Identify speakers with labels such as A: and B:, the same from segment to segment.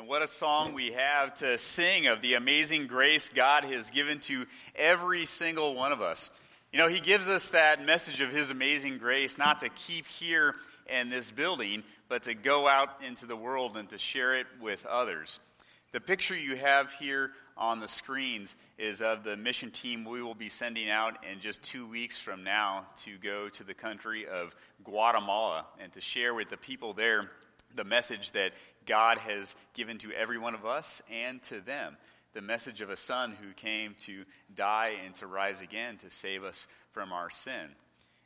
A: And what a song we have to sing of the amazing grace God has given to every single one of us. You know, He gives us that message of His amazing grace not to keep here in this building, but to go out into the world and to share it with others. The picture you have here on the screens is of the mission team we will be sending out in just two weeks from now to go to the country of Guatemala and to share with the people there the message that God has given to every one of us and to them. The message of a son who came to die and to rise again to save us from our sin.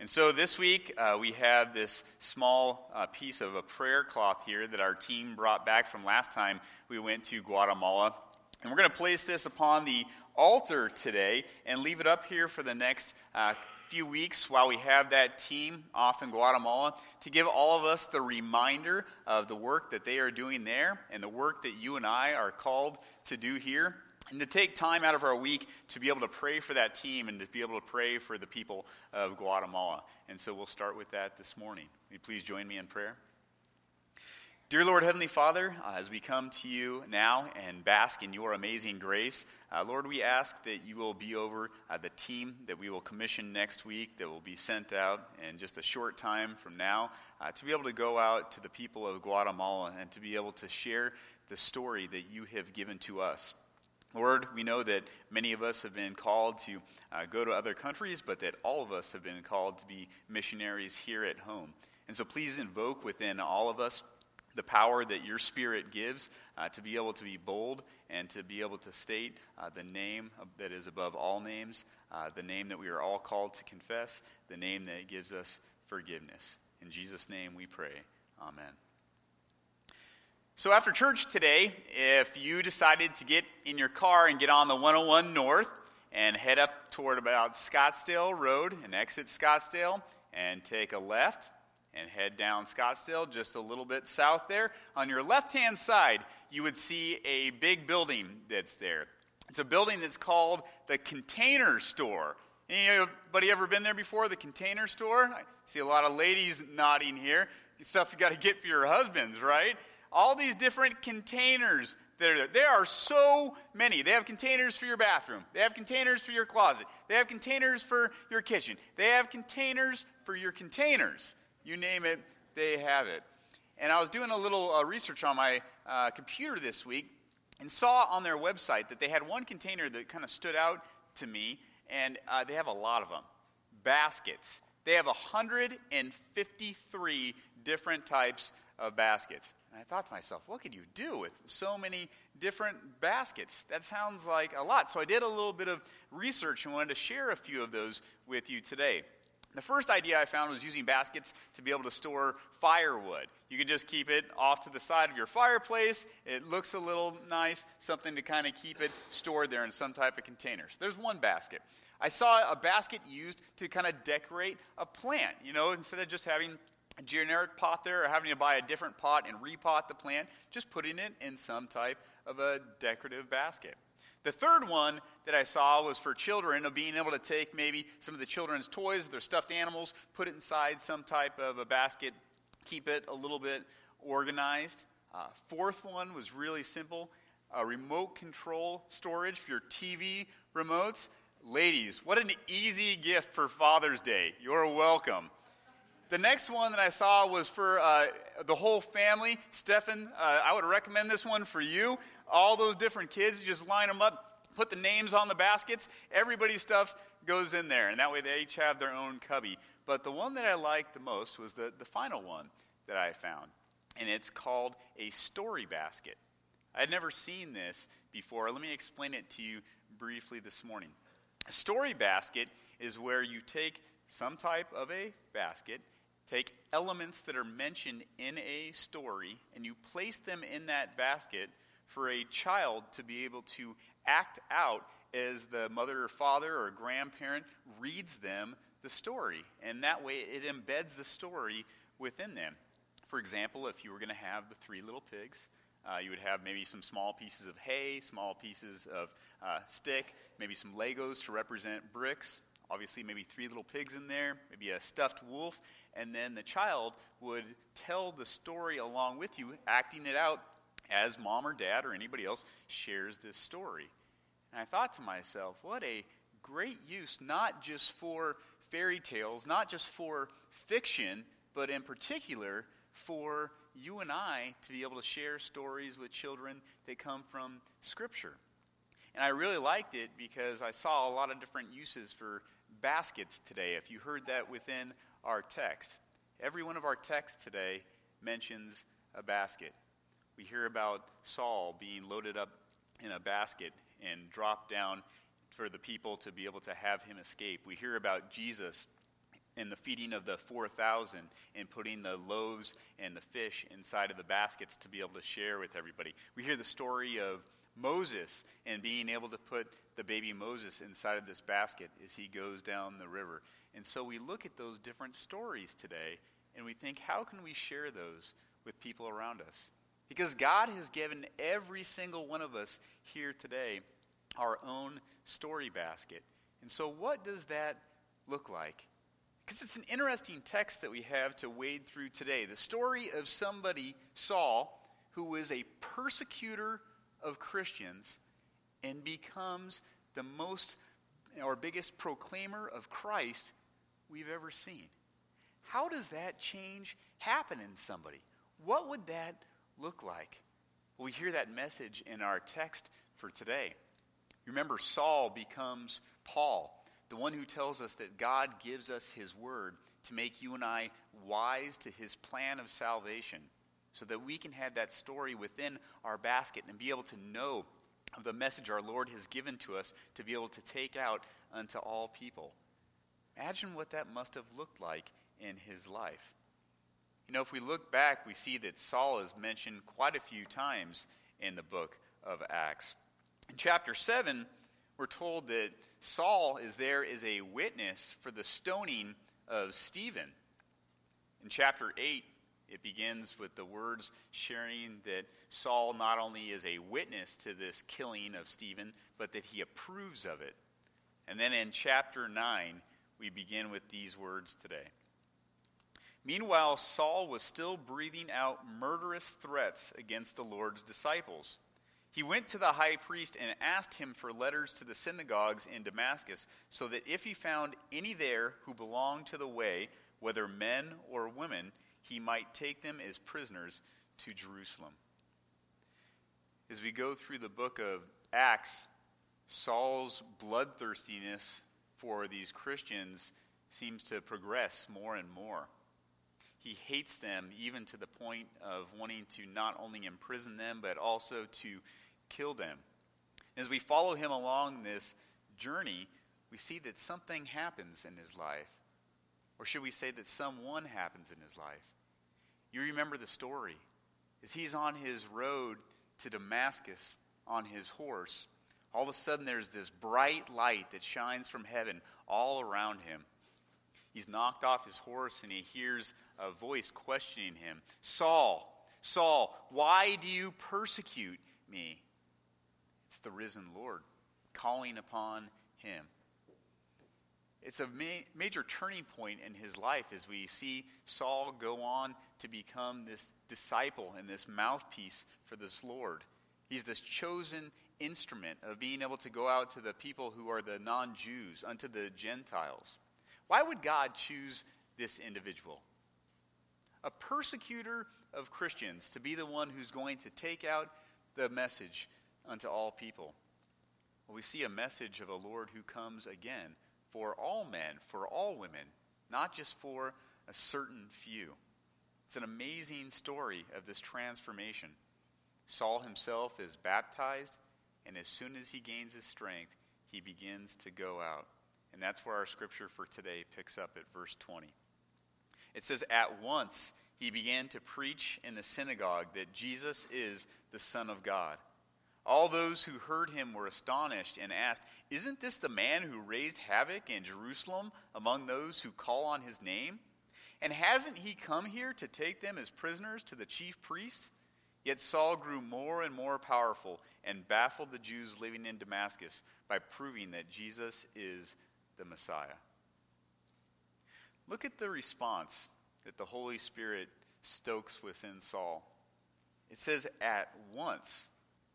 A: And so this week, uh, we have this small uh, piece of a prayer cloth here that our team brought back from last time we went to Guatemala. And we're going to place this upon the altar today and leave it up here for the next uh, few weeks while we have that team off in Guatemala to give all of us the reminder of the work that they are doing there and the work that you and I are called to do here. And to take time out of our week to be able to pray for that team and to be able to pray for the people of Guatemala. And so we'll start with that this morning. Will you please join me in prayer? Dear Lord, Heavenly Father, uh, as we come to you now and bask in your amazing grace, uh, Lord, we ask that you will be over uh, the team that we will commission next week, that will be sent out in just a short time from now, uh, to be able to go out to the people of Guatemala and to be able to share the story that you have given to us. Lord, we know that many of us have been called to uh, go to other countries, but that all of us have been called to be missionaries here at home. And so please invoke within all of us the power that your Spirit gives uh, to be able to be bold and to be able to state uh, the name that is above all names, uh, the name that we are all called to confess, the name that gives us forgiveness. In Jesus' name we pray. Amen. So, after church today, if you decided to get in your car and get on the 101 North and head up toward about Scottsdale Road and exit Scottsdale and take a left, and head down Scottsdale just a little bit south there. On your left hand side, you would see a big building that's there. It's a building that's called the Container Store. Anybody ever been there before, the Container Store? I see a lot of ladies nodding here. Stuff you got to get for your husbands, right? All these different containers that are there. There are so many. They have containers for your bathroom. They have containers for your closet. They have containers for your kitchen. They have containers for your containers. You name it, they have it. And I was doing a little uh, research on my uh, computer this week and saw on their website that they had one container that kind of stood out to me, and uh, they have a lot of them baskets. They have 153 different types of baskets. And I thought to myself, what could you do with so many different baskets? That sounds like a lot. So I did a little bit of research and wanted to share a few of those with you today. The first idea I found was using baskets to be able to store firewood. You can just keep it off to the side of your fireplace. It looks a little nice, something to kind of keep it stored there in some type of containers. There's one basket. I saw a basket used to kind of decorate a plant. You know, instead of just having a generic pot there or having to buy a different pot and repot the plant, just putting it in some type of a decorative basket. The third one that I saw was for children of being able to take maybe some of the children's toys, their stuffed animals, put it inside some type of a basket, keep it a little bit organized. Uh, fourth one was really simple a remote control storage for your TV remotes. Ladies, what an easy gift for Father's Day. You're welcome. The next one that I saw was for uh, the whole family. Stefan, uh, I would recommend this one for you all those different kids, you just line them up, put the names on the baskets. Everybody's stuff goes in there, and that way they each have their own cubby. But the one that I liked the most was the, the final one that I found, and it's called a story basket. I had never seen this before. Let me explain it to you briefly this morning. A story basket is where you take some type of a basket, take elements that are mentioned in a story, and you place them in that basket for a child to be able to act out as the mother or father or grandparent reads them the story. And that way it embeds the story within them. For example, if you were going to have the three little pigs, uh, you would have maybe some small pieces of hay, small pieces of uh, stick, maybe some Legos to represent bricks. Obviously, maybe three little pigs in there, maybe a stuffed wolf, and then the child would tell the story along with you, acting it out as mom or dad or anybody else shares this story. And I thought to myself, what a great use, not just for fairy tales, not just for fiction, but in particular for you and I to be able to share stories with children that come from Scripture. And I really liked it because I saw a lot of different uses for baskets today. If you heard that within our text, every one of our texts today mentions a basket. We hear about Saul being loaded up in a basket and dropped down for the people to be able to have him escape. We hear about Jesus and the feeding of the 4,000 and putting the loaves and the fish inside of the baskets to be able to share with everybody. We hear the story of Moses and being able to put the baby Moses inside of this basket as he goes down the river. And so we look at those different stories today and we think, how can we share those with people around us? Because God has given every single one of us here today our own story basket. And so, what does that look like? Because it's an interesting text that we have to wade through today. The story of somebody, Saul, who was a persecutor of Christians and becomes the most or biggest proclaimer of Christ we've ever seen. How does that change happen in somebody? What would that look like? Well, we hear that message in our text for today. Remember, Saul becomes Paul, the one who tells us that God gives us his word to make you and I wise to his plan of salvation so that we can have that story within our basket and be able to know of the message our Lord has given to us to be able to take out unto all people. Imagine what that must have looked like in his life. You know, if we look back, we see that Saul is mentioned quite a few times in the book of Acts. In chapter 7, we're told that Saul is there as a witness for the stoning of Stephen. In chapter 8, it begins with the words sharing that Saul not only is a witness to this killing of Stephen, but that he approves of it. And then in chapter 9, we begin with these words today. Meanwhile, Saul was still breathing out murderous threats against the Lord's disciples. He went to the high priest and asked him for letters to the synagogues in Damascus, so that if he found any there who belonged to the way, whether men or women, he might take them as prisoners to Jerusalem. As we go through the book of Acts, Saul's bloodthirstiness for these Christians seems to progress more and more he hates them even to the point of wanting to not only imprison them, but also to kill them. As we follow him along this journey, we see that something happens in his life. Or should we say that someone happens in his life? You remember the story. As he's on his road to Damascus on his horse, all of a sudden there's this bright light that shines from heaven all around him. He's knocked off his horse and he hears a voice questioning him Saul, Saul, why do you persecute me? It's the risen Lord calling upon him. It's a ma- major turning point in his life as we see Saul go on to become this disciple and this mouthpiece for this Lord. He's this chosen instrument of being able to go out to the people who are the non Jews, unto the Gentiles. Why would God choose this individual? A persecutor of Christians to be the one who's going to take out the message unto all people. Well, we see a message of a Lord who comes again for all men, for all women, not just for a certain few. It's an amazing story of this transformation. Saul himself is baptized, and as soon as he gains his strength, he begins to go out. And that's where our scripture for today picks up at verse 20. It says, At once he began to preach in the synagogue that Jesus is the Son of God. All those who heard him were astonished and asked, Isn't this the man who raised havoc in Jerusalem among those who call on his name? And hasn't he come here to take them as prisoners to the chief priests? Yet Saul grew more and more powerful and baffled the Jews living in Damascus by proving that Jesus is the Messiah. Look at the response that the Holy Spirit stokes within Saul. It says, at once,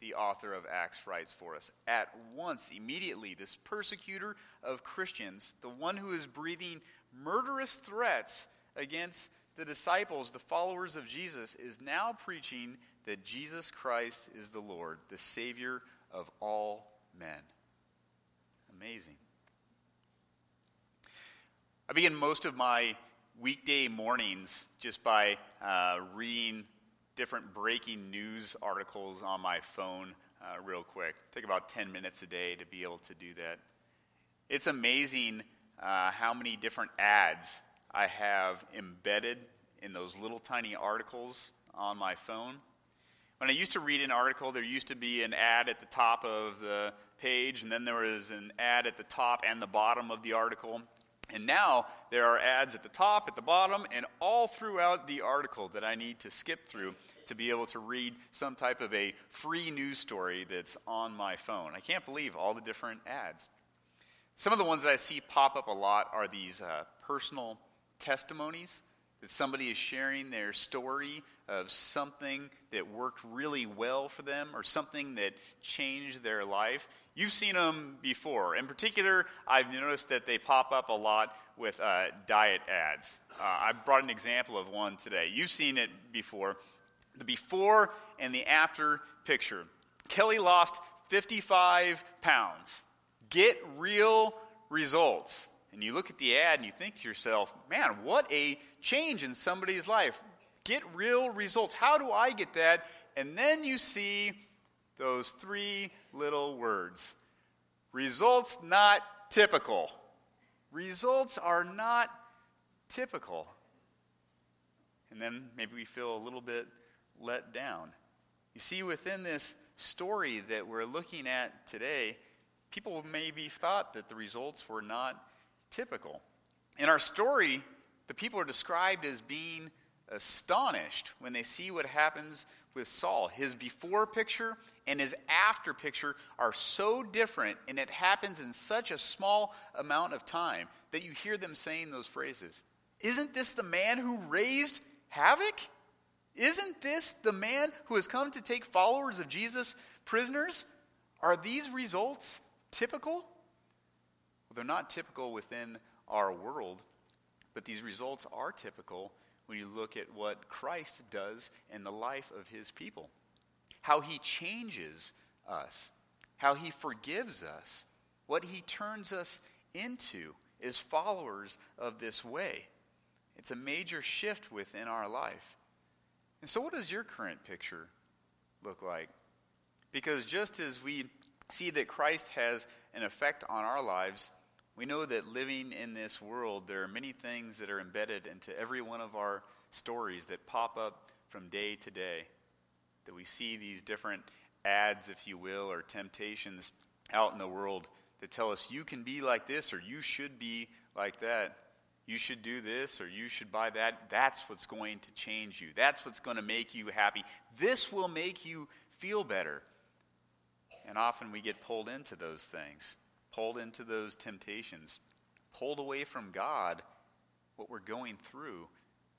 A: the author of Acts writes for us. At once, immediately, this persecutor of Christians, the one who is breathing murderous threats against the disciples, the followers of Jesus, is now preaching that Jesus Christ is the Lord, the Savior of all men. Amazing. I begin most of my weekday mornings just by uh, reading different breaking news articles on my phone uh, real quick. Take about 10 minutes a day to be able to do that. It's amazing uh, how many different ads I have embedded in those little tiny articles on my phone. When I used to read an article, there used to be an ad at the top of the page, and then there was an ad at the top and the bottom of the article. And now there are ads at the top, at the bottom, and all throughout the article that I need to skip through to be able to read some type of a free news story that's on my phone. I can't believe all the different ads. Some of the ones that I see pop up a lot are these uh, personal testimonies that somebody is sharing their story of something that worked really well for them or something that changed their life. You've seen them before. In particular, I've noticed that they pop up a lot with uh, diet ads. Uh, I brought an example of one today. You've seen it before. The before and the after picture. Kelly lost 55 pounds. Get real results and you look at the ad and you think to yourself, man, what a change in somebody's life. Get real results. How do I get that? And then you see those three little words results not typical. Results are not typical. And then maybe we feel a little bit let down. You see, within this story that we're looking at today, people maybe thought that the results were not typical. In our story, the people are described as being astonished when they see what happens with Saul. His before picture and his after picture are so different, and it happens in such a small amount of time that you hear them saying those phrases. Isn't this the man who raised havoc? Isn't this the man who has come to take followers of Jesus prisoners? Are these results typical? Well, they're not typical within our world, but these results are typical when you look at what Christ does in the life of his people. How he changes us, how he forgives us, what he turns us into as followers of this way. It's a major shift within our life. And so, what does your current picture look like? Because just as we see that Christ has an effect on our lives, we know that living in this world, there are many things that are embedded into every one of our stories that pop up from day to day. That we see these different ads, if you will, or temptations out in the world that tell us you can be like this or you should be like that. You should do this or you should buy that. That's what's going to change you. That's what's going to make you happy. This will make you feel better. And often we get pulled into those things pulled into those temptations, pulled away from God, what we're going through,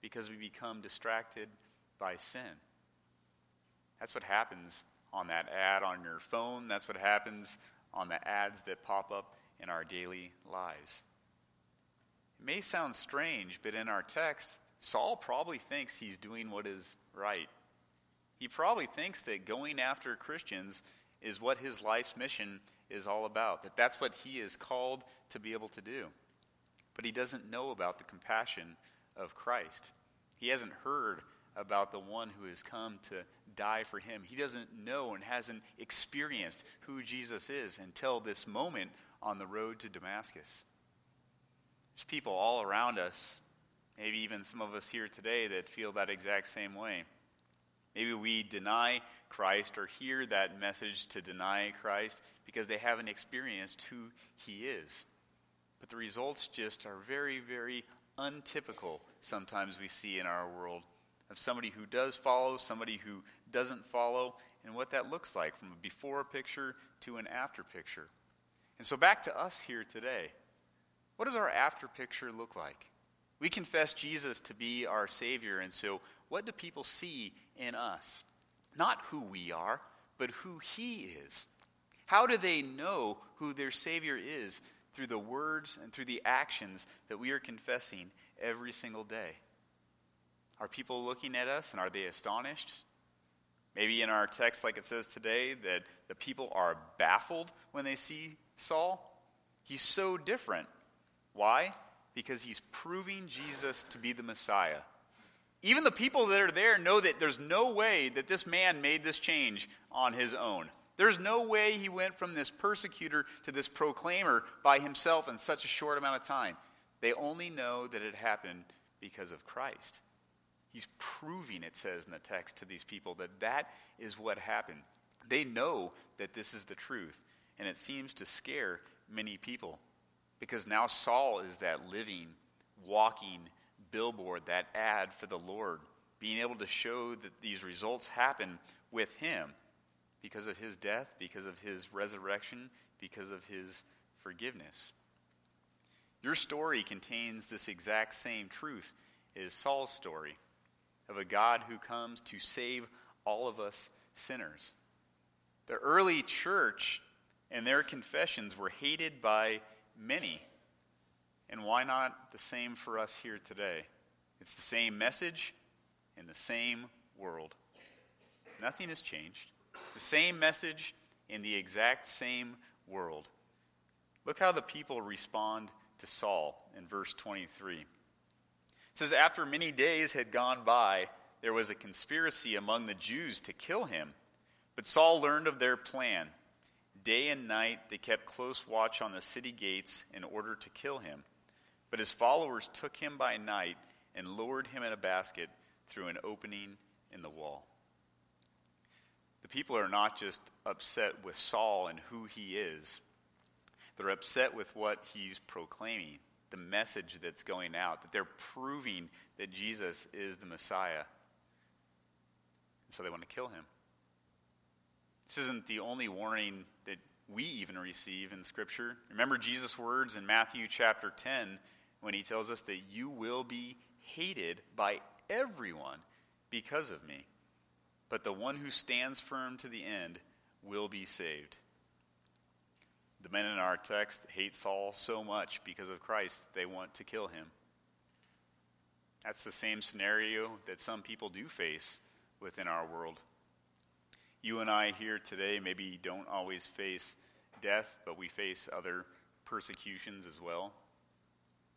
A: because we become distracted by sin. That's what happens on that ad on your phone. That's what happens on the ads that pop up in our daily lives. It may sound strange, but in our text, Saul probably thinks he's doing what is right. He probably thinks that going after Christians is what his life's mission is all about, that that's what he is called to be able to do. But he doesn't know about the compassion of Christ. He hasn't heard about the one who has come to die for him. He doesn't know and hasn't experienced who Jesus is until this moment on the road to Damascus. There's people all around us, maybe even some of us here today, that feel that exact same way. Maybe we deny Christ or hear that message to deny Christ because they haven't experienced who he is. But the results just are very, very untypical sometimes we see in our world of somebody who does follow, somebody who doesn't follow, and what that looks like from a before picture to an after picture. And so back to us here today. What does our after picture look like? We confess Jesus to be our Savior, and so what do people see in us? Not who we are, but who He is. How do they know who their Savior is? Through the words and through the actions that we are confessing every single day. Are people looking at us and are they astonished? Maybe in our text, like it says today, that the people are baffled when they see Saul. He's so different. Why? Because he's proving Jesus to be the Messiah. Even the people that are there know that there's no way that this man made this change on his own. There's no way he went from this persecutor to this proclaimer by himself in such a short amount of time. They only know that it happened because of Christ. He's proving, it says in the text to these people, that that is what happened. They know that this is the truth, and it seems to scare many people because now Saul is that living, walking billboard, that ad for the Lord, being able to show that these results happen with him because of his death, because of his resurrection, because of his forgiveness. Your story contains this exact same truth as Saul's story of a God who comes to save all of us sinners. The early church and their confessions were hated by many. And why not the same for us here today? It's the same message in the same world. Nothing has changed. The same message in the exact same world. Look how the people respond to Saul in verse 23 says, After many days had gone by, there was a conspiracy among the Jews to kill him. But Saul learned of their plan. Day and night they kept close watch on the city gates in order to kill him. But his followers took him by night and lowered him in a basket through an opening in the wall. The people are not just upset with Saul and who he is, they're upset with what he's proclaiming the message that's going out, that they're proving that Jesus is the Messiah. And so they want to kill him. This isn't the only warning that we even receive in Scripture. Remember Jesus' words in Matthew chapter 10 when he tells us that you will be hated by everyone because of me, but the one who stands firm to the end will be saved. The men in our text hate Saul so much because of Christ, they want to kill him. That's the same scenario that some people do face within our world. You and I here today maybe don't always face death, but we face other persecutions as well.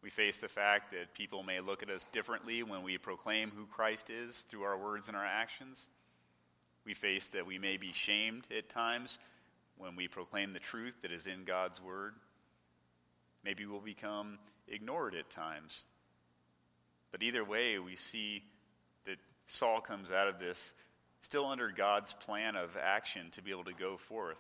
A: We face the fact that people may look at us differently when we proclaim who Christ is through our words and our actions. We face that we may be shamed at times when we proclaim the truth that is in God's Word. Maybe we'll become ignored at times. But either way, we see that Saul comes out of this still under God's plan of action to be able to go forth.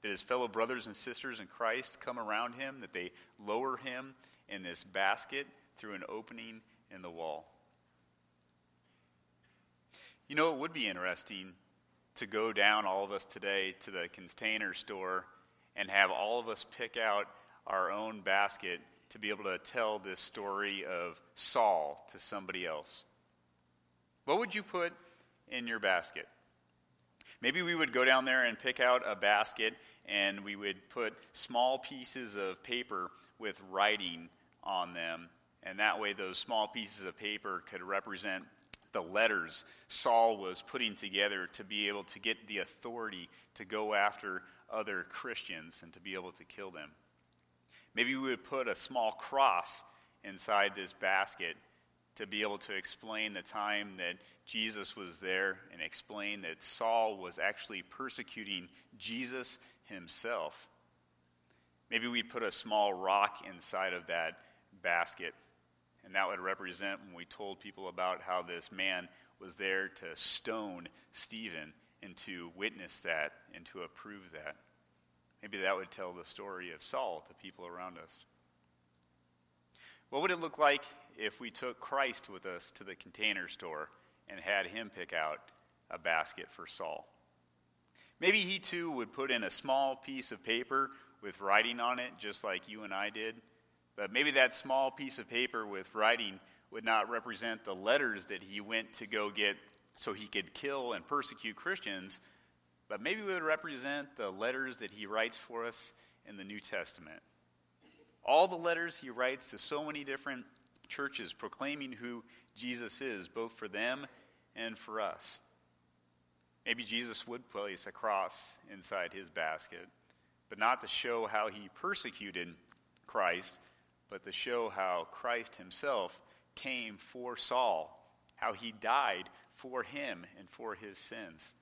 A: That his fellow brothers and sisters in Christ come around him, that they lower him in this basket through an opening in the wall. You know, it would be interesting to go down, all of us today, to the container store and have all of us pick out our own basket to be able to tell this story of Saul to somebody else. What would you put in your basket? Maybe we would go down there and pick out a basket and we would put small pieces of paper with writing on them. And that way, those small pieces of paper could represent the letters Saul was putting together to be able to get the authority to go after other Christians and to be able to kill them. Maybe we would put a small cross inside this basket to be able to explain the time that Jesus was there and explain that Saul was actually persecuting Jesus himself. Maybe we'd put a small rock inside of that basket and that would represent when we told people about how this man was there to stone Stephen and to witness that and to approve that. Maybe that would tell the story of Saul to people around us. What would it look like if we took Christ with us to the container store and had him pick out a basket for Saul? Maybe he too would put in a small piece of paper with writing on it, just like you and I did but maybe that small piece of paper with writing would not represent the letters that he went to go get so he could kill and persecute Christians, but maybe it would represent the letters that he writes for us in the New Testament. All the letters he writes to so many different churches proclaiming who Jesus is, both for them and for us. Maybe Jesus would place a cross inside his basket, but not to show how he persecuted Christ, but to show how Christ himself came for Saul, how he died for him and for his sins.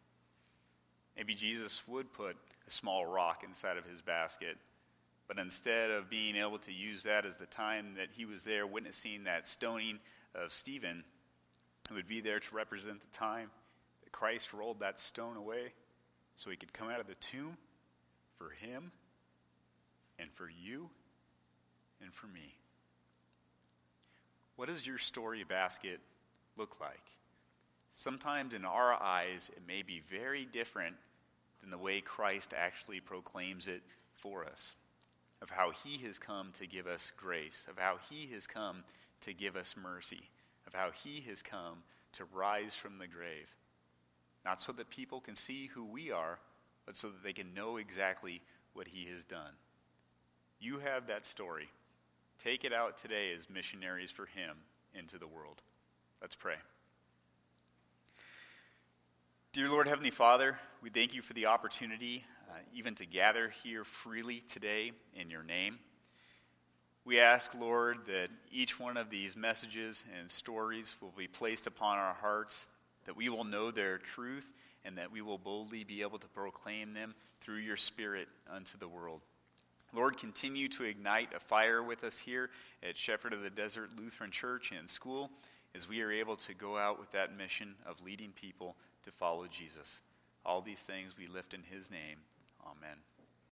A: Maybe Jesus would put a small rock inside of his basket, but instead of being able to use that as the time that he was there witnessing that stoning of Stephen, it would be there to represent the time that Christ rolled that stone away so he could come out of the tomb for him and for you and for me. What does your story basket look like? Sometimes in our eyes, it may be very different than the way Christ actually proclaims it for us of how he has come to give us grace, of how he has come to give us mercy, of how he has come to rise from the grave. Not so that people can see who we are, but so that they can know exactly what he has done. You have that story. Take it out today as missionaries for him into the world. Let's pray. Dear Lord, Heavenly Father, we thank you for the opportunity uh, even to gather here freely today in your name. We ask, Lord, that each one of these messages and stories will be placed upon our hearts, that we will know their truth, and that we will boldly be able to proclaim them through your Spirit unto the world. Lord, continue to ignite a fire with us here at Shepherd of the Desert Lutheran Church and School as we are able to go out with that mission of leading people to follow Jesus. All these things we lift in his name. Amen.